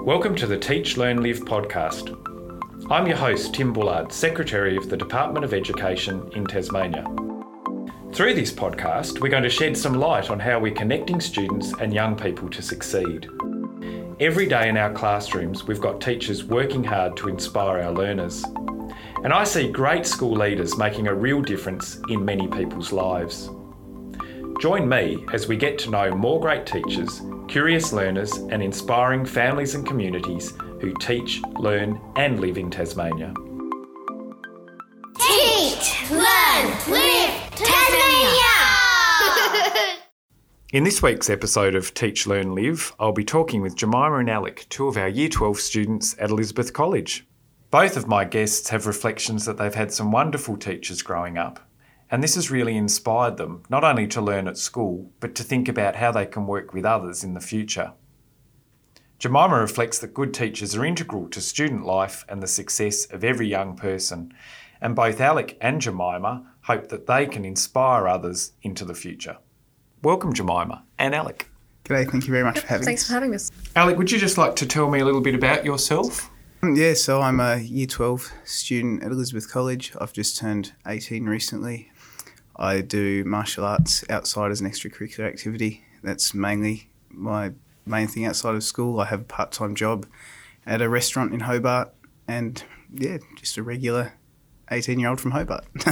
Welcome to the Teach, Learn, Live podcast. I'm your host, Tim Bullard, Secretary of the Department of Education in Tasmania. Through this podcast, we're going to shed some light on how we're connecting students and young people to succeed. Every day in our classrooms, we've got teachers working hard to inspire our learners. And I see great school leaders making a real difference in many people's lives. Join me as we get to know more great teachers, curious learners, and inspiring families and communities who teach, learn, and live in Tasmania. Teach, learn, live Tasmania! In this week's episode of Teach, Learn, Live, I'll be talking with Jemima and Alec, two of our Year 12 students at Elizabeth College. Both of my guests have reflections that they've had some wonderful teachers growing up, and this has really inspired them not only to learn at school, but to think about how they can work with others in the future. Jemima reflects that good teachers are integral to student life and the success of every young person, and both Alec and Jemima hope that they can inspire others into the future. Welcome, Jemima and Alec. G'day, thank you very much for having Thanks us. Thanks for having us. Alec, would you just like to tell me a little bit about yourself? Um, yeah, so I'm a Year 12 student at Elizabeth College. I've just turned 18 recently. I do martial arts outside as an extracurricular activity. That's mainly my main thing outside of school. I have a part time job at a restaurant in Hobart and, yeah, just a regular 18 year old from Hobart.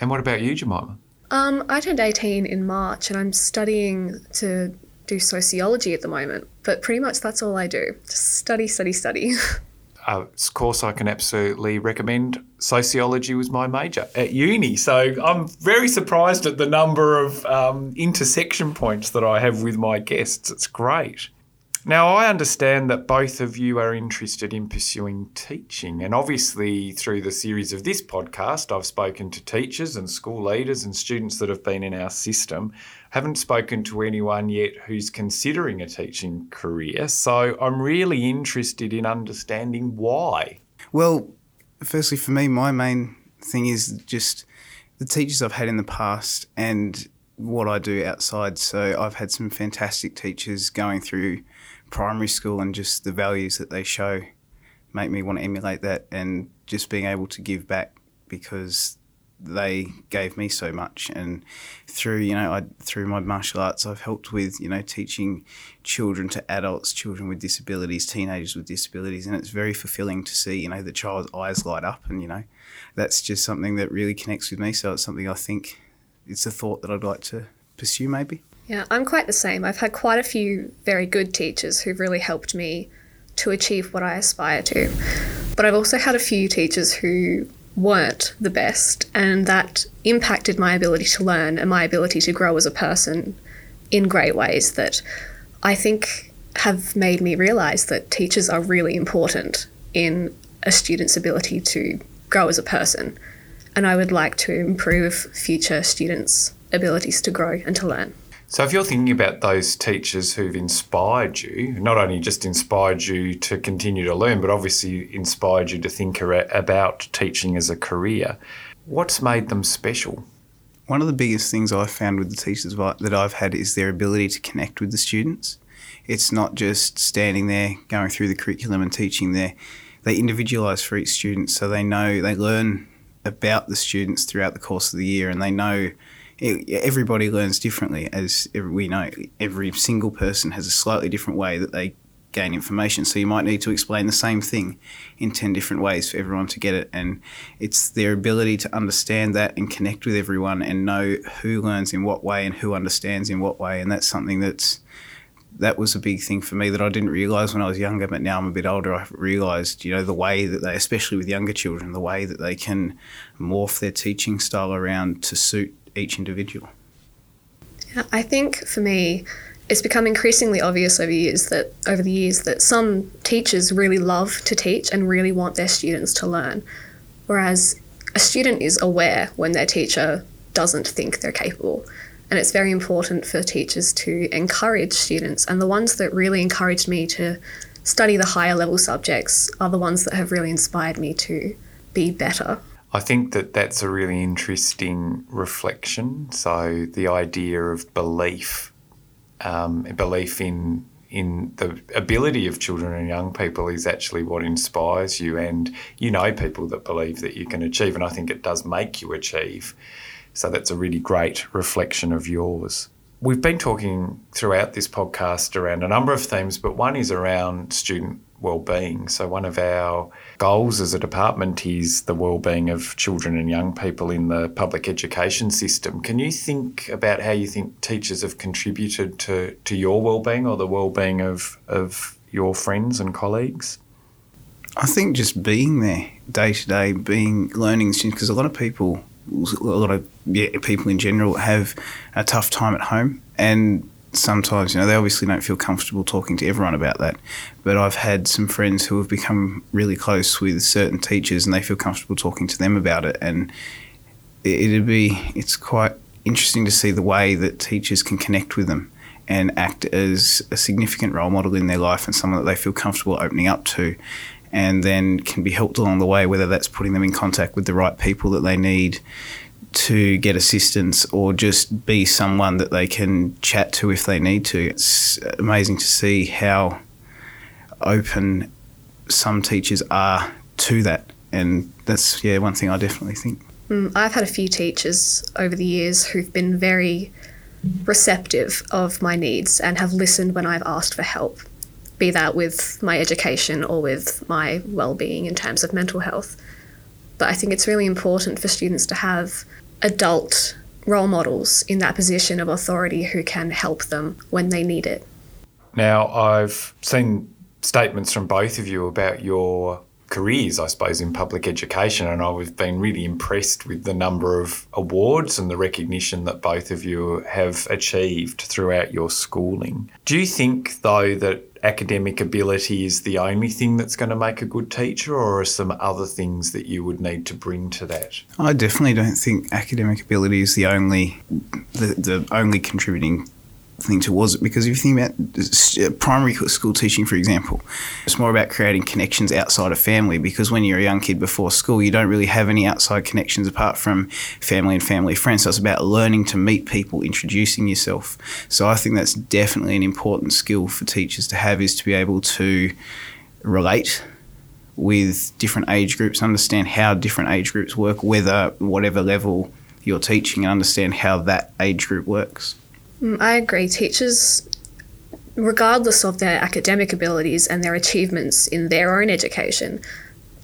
And what about you, Jemima? Um, I turned 18 in March and I'm studying to do sociology at the moment, but pretty much that's all I do. Just study, study, study. Of course, I can absolutely recommend sociology was my major at uni. So I'm very surprised at the number of um, intersection points that I have with my guests. It's great. Now, I understand that both of you are interested in pursuing teaching, and obviously, through the series of this podcast, I've spoken to teachers and school leaders and students that have been in our system. Haven't spoken to anyone yet who's considering a teaching career, so I'm really interested in understanding why. Well, firstly, for me, my main thing is just the teachers I've had in the past and what I do outside. So I've had some fantastic teachers going through primary school and just the values that they show make me want to emulate that and just being able to give back because they gave me so much. And through you know I through my martial arts I've helped with you know teaching children to adults children with disabilities teenagers with disabilities and it's very fulfilling to see you know the child's eyes light up and you know that's just something that really connects with me. So it's something I think it's a thought that I'd like to pursue maybe yeah, I'm quite the same. I've had quite a few very good teachers who've really helped me to achieve what I aspire to. But I've also had a few teachers who weren't the best, and that impacted my ability to learn and my ability to grow as a person in great ways that I think have made me realize that teachers are really important in a student's ability to grow as a person. And I would like to improve future students' abilities to grow and to learn. So, if you're thinking about those teachers who've inspired you, not only just inspired you to continue to learn, but obviously inspired you to think about teaching as a career, what's made them special? One of the biggest things I've found with the teachers that I've had is their ability to connect with the students. It's not just standing there going through the curriculum and teaching there. They individualise for each student so they know, they learn about the students throughout the course of the year and they know everybody learns differently. As we know, every single person has a slightly different way that they gain information. So you might need to explain the same thing in 10 different ways for everyone to get it. And it's their ability to understand that and connect with everyone and know who learns in what way and who understands in what way. And that's something that's that was a big thing for me that I didn't realise when I was younger, but now I'm a bit older. I've realised, you know, the way that they, especially with younger children, the way that they can morph their teaching style around to suit each individual. I think for me, it's become increasingly obvious over years that over the years that some teachers really love to teach and really want their students to learn, whereas a student is aware when their teacher doesn't think they're capable. And it's very important for teachers to encourage students. And the ones that really encouraged me to study the higher level subjects are the ones that have really inspired me to be better. I think that that's a really interesting reflection. So the idea of belief, um, belief in in the ability of children and young people is actually what inspires you. And you know people that believe that you can achieve, and I think it does make you achieve. So that's a really great reflection of yours. We've been talking throughout this podcast around a number of themes, but one is around student well-being. So one of our goals as a department is the well-being of children and young people in the public education system. Can you think about how you think teachers have contributed to, to your well-being or the well-being of, of your friends and colleagues? I think just being there day to day, being learning students, because a lot of people, a lot of yeah, people in general have a tough time at home, and sometimes, you know, they obviously don't feel comfortable talking to everyone about that. But I've had some friends who have become really close with certain teachers and they feel comfortable talking to them about it. And it'd be, it's quite interesting to see the way that teachers can connect with them and act as a significant role model in their life and someone that they feel comfortable opening up to. And then can be helped along the way, whether that's putting them in contact with the right people that they need to get assistance or just be someone that they can chat to if they need to. It's amazing to see how open some teachers are to that. And that's, yeah, one thing I definitely think. Mm, I've had a few teachers over the years who've been very receptive of my needs and have listened when I've asked for help, be that with my education or with my well-being in terms of mental health. But I think it's really important for students to have adult role models in that position of authority who can help them when they need it. Now, I've seen statements from both of you about your careers, I suppose, in public education, and I've been really impressed with the number of awards and the recognition that both of you have achieved throughout your schooling. Do you think, though, that academic ability is the only thing that's going to make a good teacher, or are some other things that you would need to bring to that? I definitely don't think academic ability is the only the, the only contributing thing towards it because if you think about uh, primary school teaching, for example, it's more about creating connections outside of family because when you're a young kid before school, you don't really have any outside connections apart from family and family friends. So it's about learning to meet people, introducing yourself. So I think that's definitely an important skill for teachers to have is to be able to relate with different age groups, understand how different age groups work, whether whatever level you're teaching, and understand how that age group works. Mm, I agree. Teachers, regardless of their academic abilities and their achievements in their own education,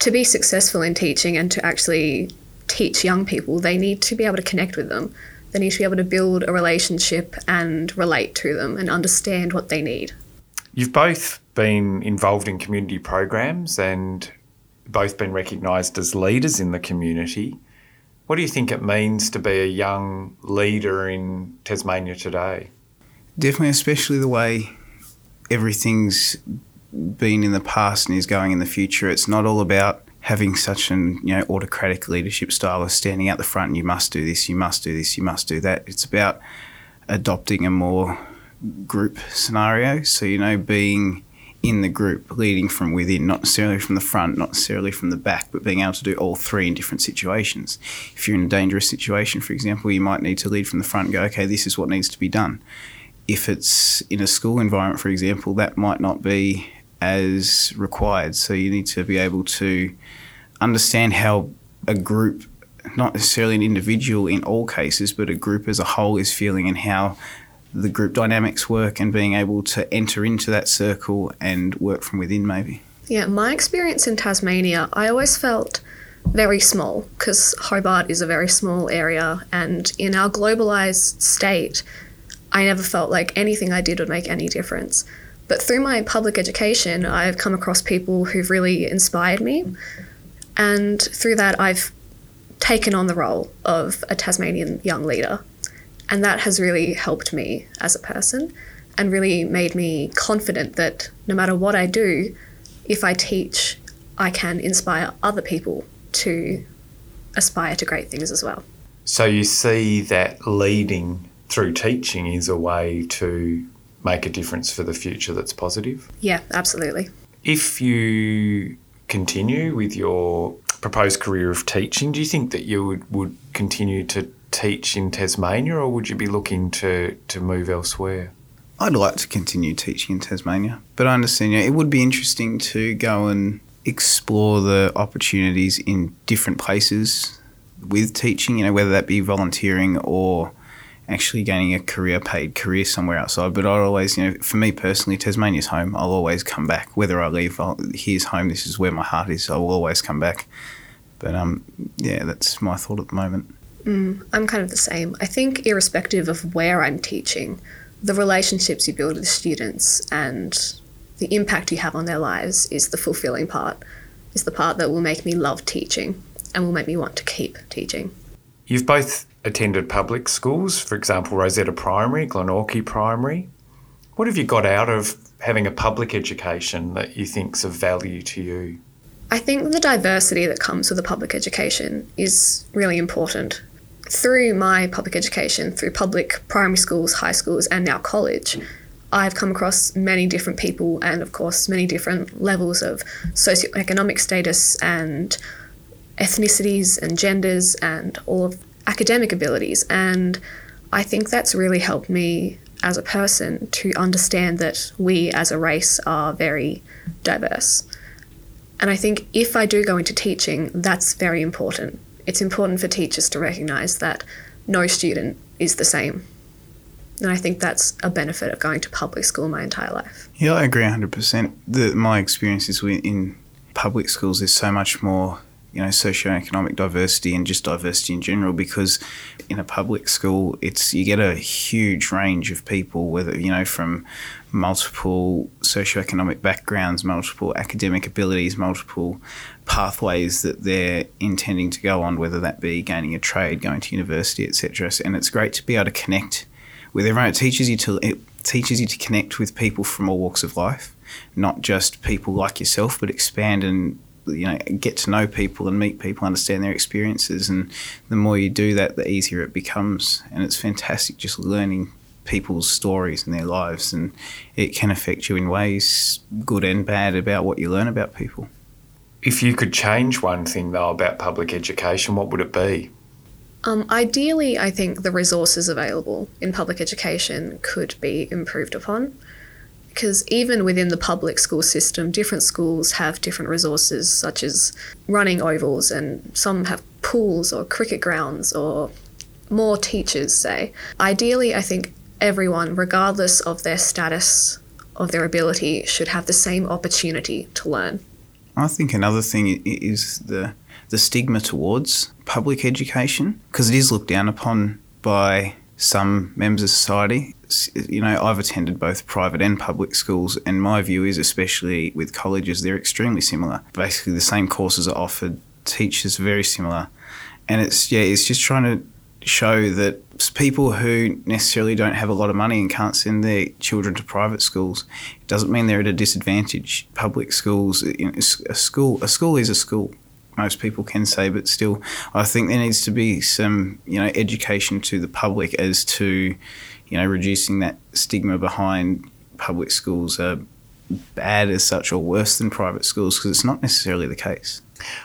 to be successful in teaching and to actually teach young people, they need to be able to connect with them. They need to be able to build a relationship and relate to them and understand what they need. You've both been involved in community programs and both been recognised as leaders in the community. What do you think it means to be a young leader in Tasmania today? Definitely, especially the way everything's been in the past and is going in the future. It's not all about having such an you know autocratic leadership style of standing out the front and you must do this, you must do this, you must do that. It's about adopting a more group scenario. So you know, being in the group, leading from within, not necessarily from the front, not necessarily from the back, but being able to do all three in different situations. If you're in a dangerous situation, for example, you might need to lead from the front and go, okay, this is what needs to be done. If it's in a school environment, for example, that might not be as required. So you need to be able to understand how a group, not necessarily an individual in all cases, but a group as a whole is feeling and how the group dynamics work and being able to enter into that circle and work from within, maybe. Yeah, my experience in Tasmania, I always felt very small because Hobart is a very small area, and in our globalized state, I never felt like anything I did would make any difference. But through my public education, I've come across people who've really inspired me, and through that, I've taken on the role of a Tasmanian young leader. And that has really helped me as a person and really made me confident that no matter what I do, if I teach, I can inspire other people to aspire to great things as well. So you see that leading through teaching is a way to make a difference for the future that's positive? Yeah, absolutely. If you continue with your proposed career of teaching, do you think that you would, would continue to teach in Tasmania, or would you be looking to, to move elsewhere? I'd like to continue teaching in Tasmania, but I understand you know, it would be interesting to go and explore the opportunities in different places with teaching, you know, whether that be volunteering or actually gaining a career paid career somewhere outside. But I'd always, you know, for me personally, Tasmania's home. I'll always come back. Whether I leave, I'll, here's home. This is where my heart is. I will always come back. But um, yeah, that's my thought at the moment. Mm, I'm kind of the same. I think, irrespective of where I'm teaching, the relationships you build with students and the impact you have on their lives is the fulfilling part, is the part that will make me love teaching and will make me want to keep teaching. You've both attended public schools, for example, Rosetta Primary, Glenorchy Primary. What have you got out of having a public education that you think's of value to you? I think the diversity that comes with a public education is really important. Through my public education, through public primary schools, high schools, and now college, I've come across many different people and, of course, many different levels of socioeconomic status and ethnicities and genders and all of academic abilities. And I think that's really helped me as a person to understand that we as a race are very diverse. And I think if I do go into teaching, that's very important. It's important for teachers to recognise that no student is the same. And I think that's a benefit of going to public school my entire life. Yeah, I agree 100%. The, my experiences in public schools is so much more you know socioeconomic diversity and just diversity in general because in a public school it's you get a huge range of people whether you know from multiple socioeconomic backgrounds multiple academic abilities multiple pathways that they're intending to go on whether that be gaining a trade going to university etc and it's great to be able to connect with everyone it teaches you to it teaches you to connect with people from all walks of life not just people like yourself but expand and you know get to know people and meet people, understand their experiences, and the more you do that, the easier it becomes. And it's fantastic just learning people's stories and their lives, and it can affect you in ways good and bad about what you learn about people. If you could change one thing though about public education, what would it be? Um, ideally, I think the resources available in public education could be improved upon because even within the public school system, different schools have different resources, such as running ovals, and some have pools or cricket grounds or more teachers, say. Ideally, I think everyone, regardless of their status, of their ability, should have the same opportunity to learn. I think another thing is the the stigma towards public education because it is looked down upon by some members of society you know, I've attended both private and public schools, and my view is, especially with colleges, they're extremely similar. Basically, the same courses are offered, teachers very similar, and it's yeah, it's just trying to show that people who necessarily don't have a lot of money and can't send their children to private schools it doesn't mean they're at a disadvantage. Public schools, a school, a school is a school. Most people can say, but still, I think there needs to be some, you know, education to the public as to you know, reducing that stigma behind public schools are bad as such or worse than private schools because it's not necessarily the case.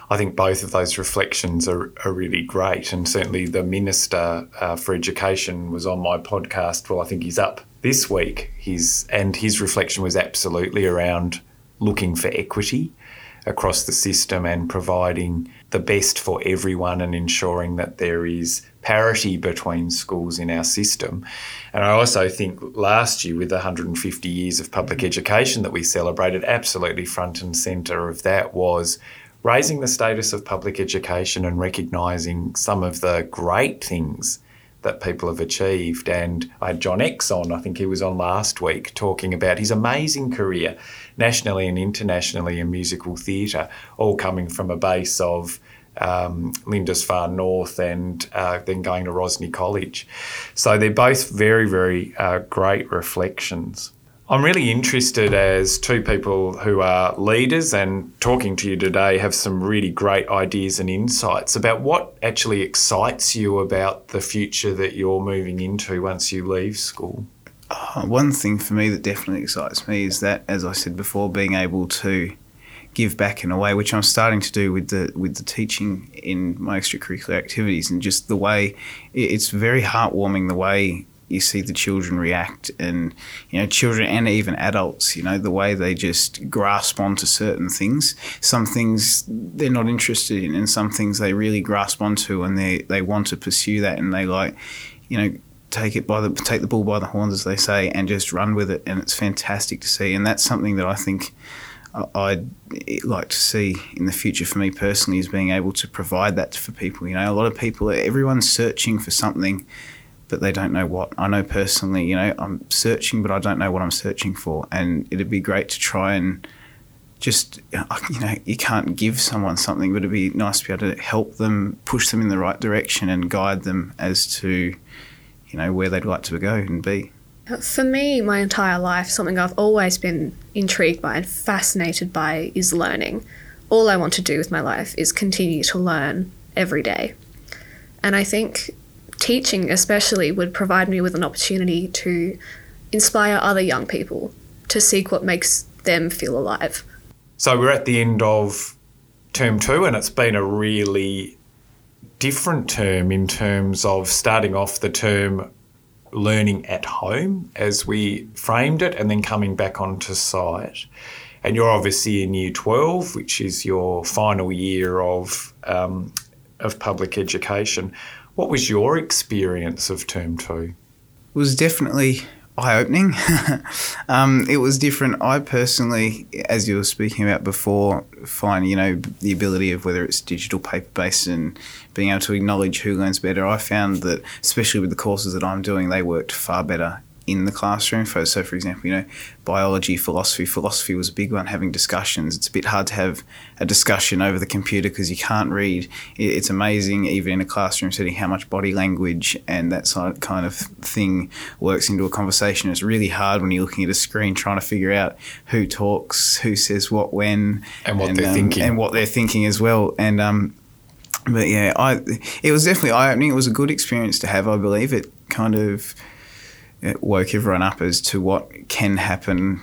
I think both of those reflections are, are really great. And certainly the Minister uh, for Education was on my podcast. Well, I think he's up this week. His, and his reflection was absolutely around looking for equity across the system and providing the best for everyone and ensuring that there is parity between schools in our system. And I also think last year, with the 150 years of public education that we celebrated, absolutely front and centre of that was raising the status of public education and recognising some of the great things that people have achieved. And I had John X on, I think he was on last week, talking about his amazing career nationally and internationally in musical theatre, all coming from a base of um, Lindisfarne North and uh, then going to Rosny College. So they're both very, very uh, great reflections. I'm really interested as two people who are leaders and talking to you today have some really great ideas and insights about what actually excites you about the future that you're moving into once you leave school. Uh, one thing for me that definitely excites me is that, as I said before, being able to give back in a way, which I'm starting to do with the with the teaching in my extracurricular activities, and just the way it's very heartwarming the way you see the children react and you know children and even adults you know the way they just grasp onto certain things. Some things they're not interested in and some things they really grasp onto and they they want to pursue that and they like you know take it by the take the bull by the horns as they say and just run with it. And it's fantastic to see. And that's something that I think I'd like to see in the future for me personally is being able to provide that for people. You know, a lot of people, everyone's searching for something, but they don't know what. I know personally, you know, I'm searching, but I don't know what I'm searching for. And it'd be great to try and just, uh, you know, you can't give someone something, but it'd be nice to be able to help them, push them in the right direction and guide them as to, you know, where they'd like to go and be. Uh, for me, my entire life, something I've always been intrigued by and fascinated by is learning. All I want to do with my life is continue to learn every day. And I think teaching, especially, would provide me with an opportunity to inspire other young people to seek what makes them feel alive. So we're at the end of term two, and it's been a really different term in terms of starting off the term learning at home as we framed it and then coming back onto site. And you're obviously in year 12, which is your final year of, um, of public education. What was your experience of term two? It was definitely eye opening. um, it was different. I personally, as you were speaking about before, find you know the ability of whether it's digital, paper based, and being able to acknowledge who learns better. I found that, especially with the courses that I'm doing, they worked far better in the classroom. For, so, for example, you know, biology, philosophy. Philosophy was a big one, having discussions. It's a bit hard to have a discussion over the computer because you can't read. It's amazing, even in a classroom setting, how much body language and that kind of thing works into a conversation. It's really hard when you're looking at a screen trying to figure out who talks, who says what when, and what and, they're um, thinking, and what they're thinking as well. And um, but yeah, I it was definitely eye opening. It was a good experience to have. I believe it kind of it woke everyone up as to what can happen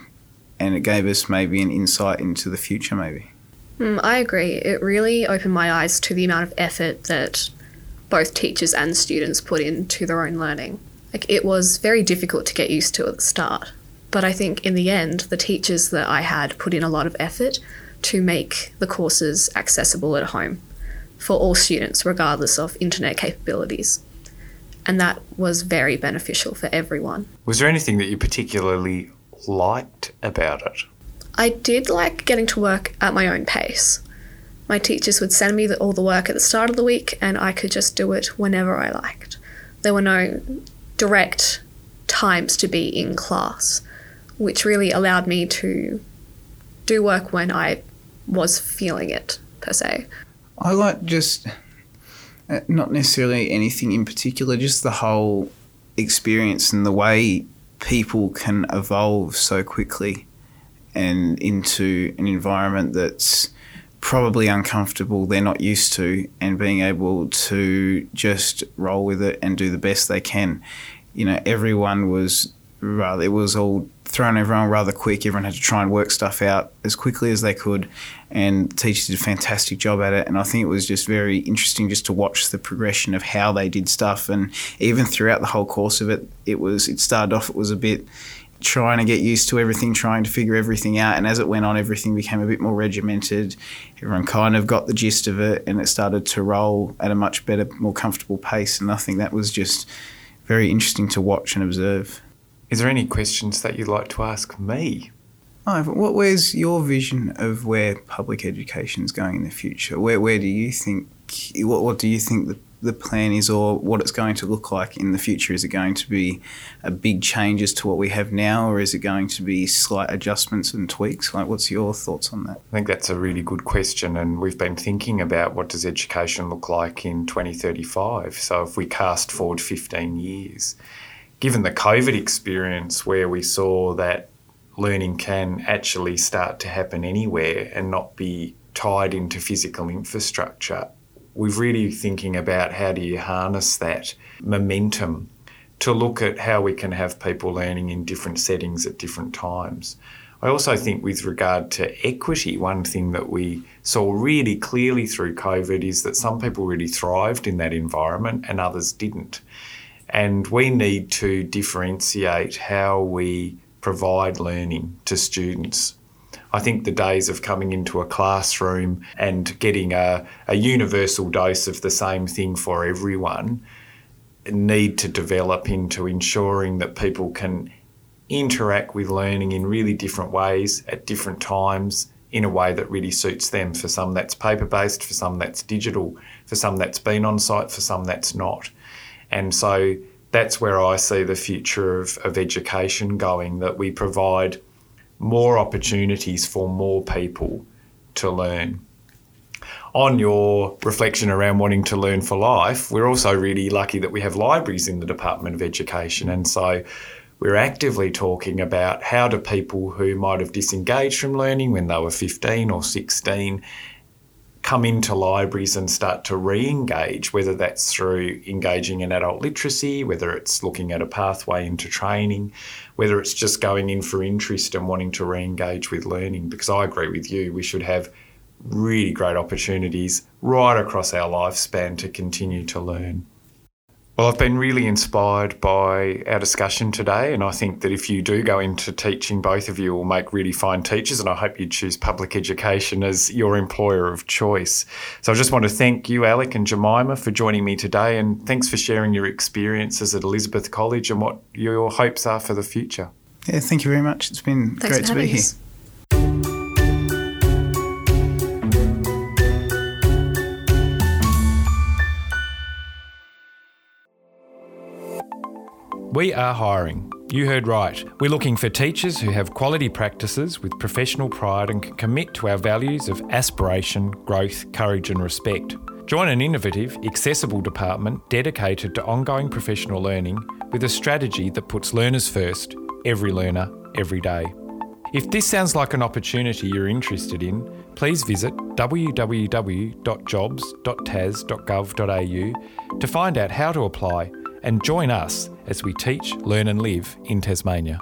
and it gave us maybe an insight into the future maybe. Mm, i agree. It really opened my eyes to the amount of effort that both teachers and students put into their own learning. Like it was very difficult to get used to at the start but i think in the end the teachers that i had put in a lot of effort to make the courses accessible at home for all students regardless of internet capabilities and that was very beneficial for everyone. Was there anything that you particularly liked about it? I did like getting to work at my own pace. My teachers would send me the, all the work at the start of the week, and I could just do it whenever I liked. There were no direct times to be in class, which really allowed me to do work when I was feeling it, per se. I like just Uh, not necessarily anything in particular, just the whole experience and the way people can evolve so quickly and into an environment that's probably uncomfortable they're not used to and being able to just roll with it and do the best they can. You know everyone was rather it was all thrown everyone rather quick. Everyone had to try and work stuff out as quickly as they could, and teachers did a fantastic job at it. And I think it was just very interesting just to watch the progression of how they did stuff. And even throughout the whole course of it, it was it started off it was a bit trying to get used to everything, trying to figure everything out. And as it went on, everything became a bit more regimented. Everyone kind of got the gist of it, and it started to roll at a much better, more comfortable pace. And I think that was just very interesting to watch and observe. Is there any questions that you'd like to ask me? Ivan, what, where's your vision of where public education is going in the future? Where, where do you think, what, what do you think the, the plan is or what it's going to look like in the future? Is it going to be a big changes to what we have now or is it going to be slight adjustments and tweaks? Like, what's your thoughts on that? I think that's a really good question and we've been thinking about what does education look like in 2035? So if we cast forward 15 years, given the COVID experience where we saw that learning can actually start to happen anywhere and not be tied into physical infrastructure, we're really thinking about how do you harness that momentum to look at how we can have people learning in different settings at different times. I also think, with regard to equity, one thing that we saw really clearly through COVID is that some people really thrived in that environment and others didn't. And we need to differentiate how we provide learning to students. I think the days of coming into a classroom and getting a, a universal dose of the same thing for everyone need to develop into ensuring that people can interact with learning in really different ways at different times in a way that really suits them. For some, that's paper based, for some, that's digital, for some, that's been on site, for some, that's not. And so that's where I see the future of, of education going that we provide more opportunities for more people to learn. On your reflection around wanting to learn for life, we're also really lucky that we have libraries in the Department of Education. And so we're actively talking about how do people who might have disengaged from learning when they were 15 or 16 come into libraries and start to re engage, whether that's through engaging in adult literacy, whether it's looking at a pathway into training, whether it's just going in for interest and wanting to re engage with learning. Because I agree with you, we should have really great opportunities right across our lifespan to continue to learn. Well, I've been really inspired by our discussion today, and I think that if you do go into teaching, both of you will make really fine teachers, and I hope you choose public education as your employer of choice. So I just want to thank you, Alec and Jemima, for joining me today, and thanks for sharing your experiences at Elizabeth College and what your hopes are for the future. Yeah, thank you very much. It's been Thanks great to be having here. We are hiring. You heard right. We're looking for teachers who have quality practices with professional pride and can commit to our values of aspiration, growth, courage, and respect. Join an innovative, accessible department dedicated to ongoing professional learning with a strategy that puts learners first, every learner, every day. If this sounds like an opportunity you're interested in, please visit www.jobs.tas.gov.au to find out how to apply and join us as we teach, learn, and live in Tasmania.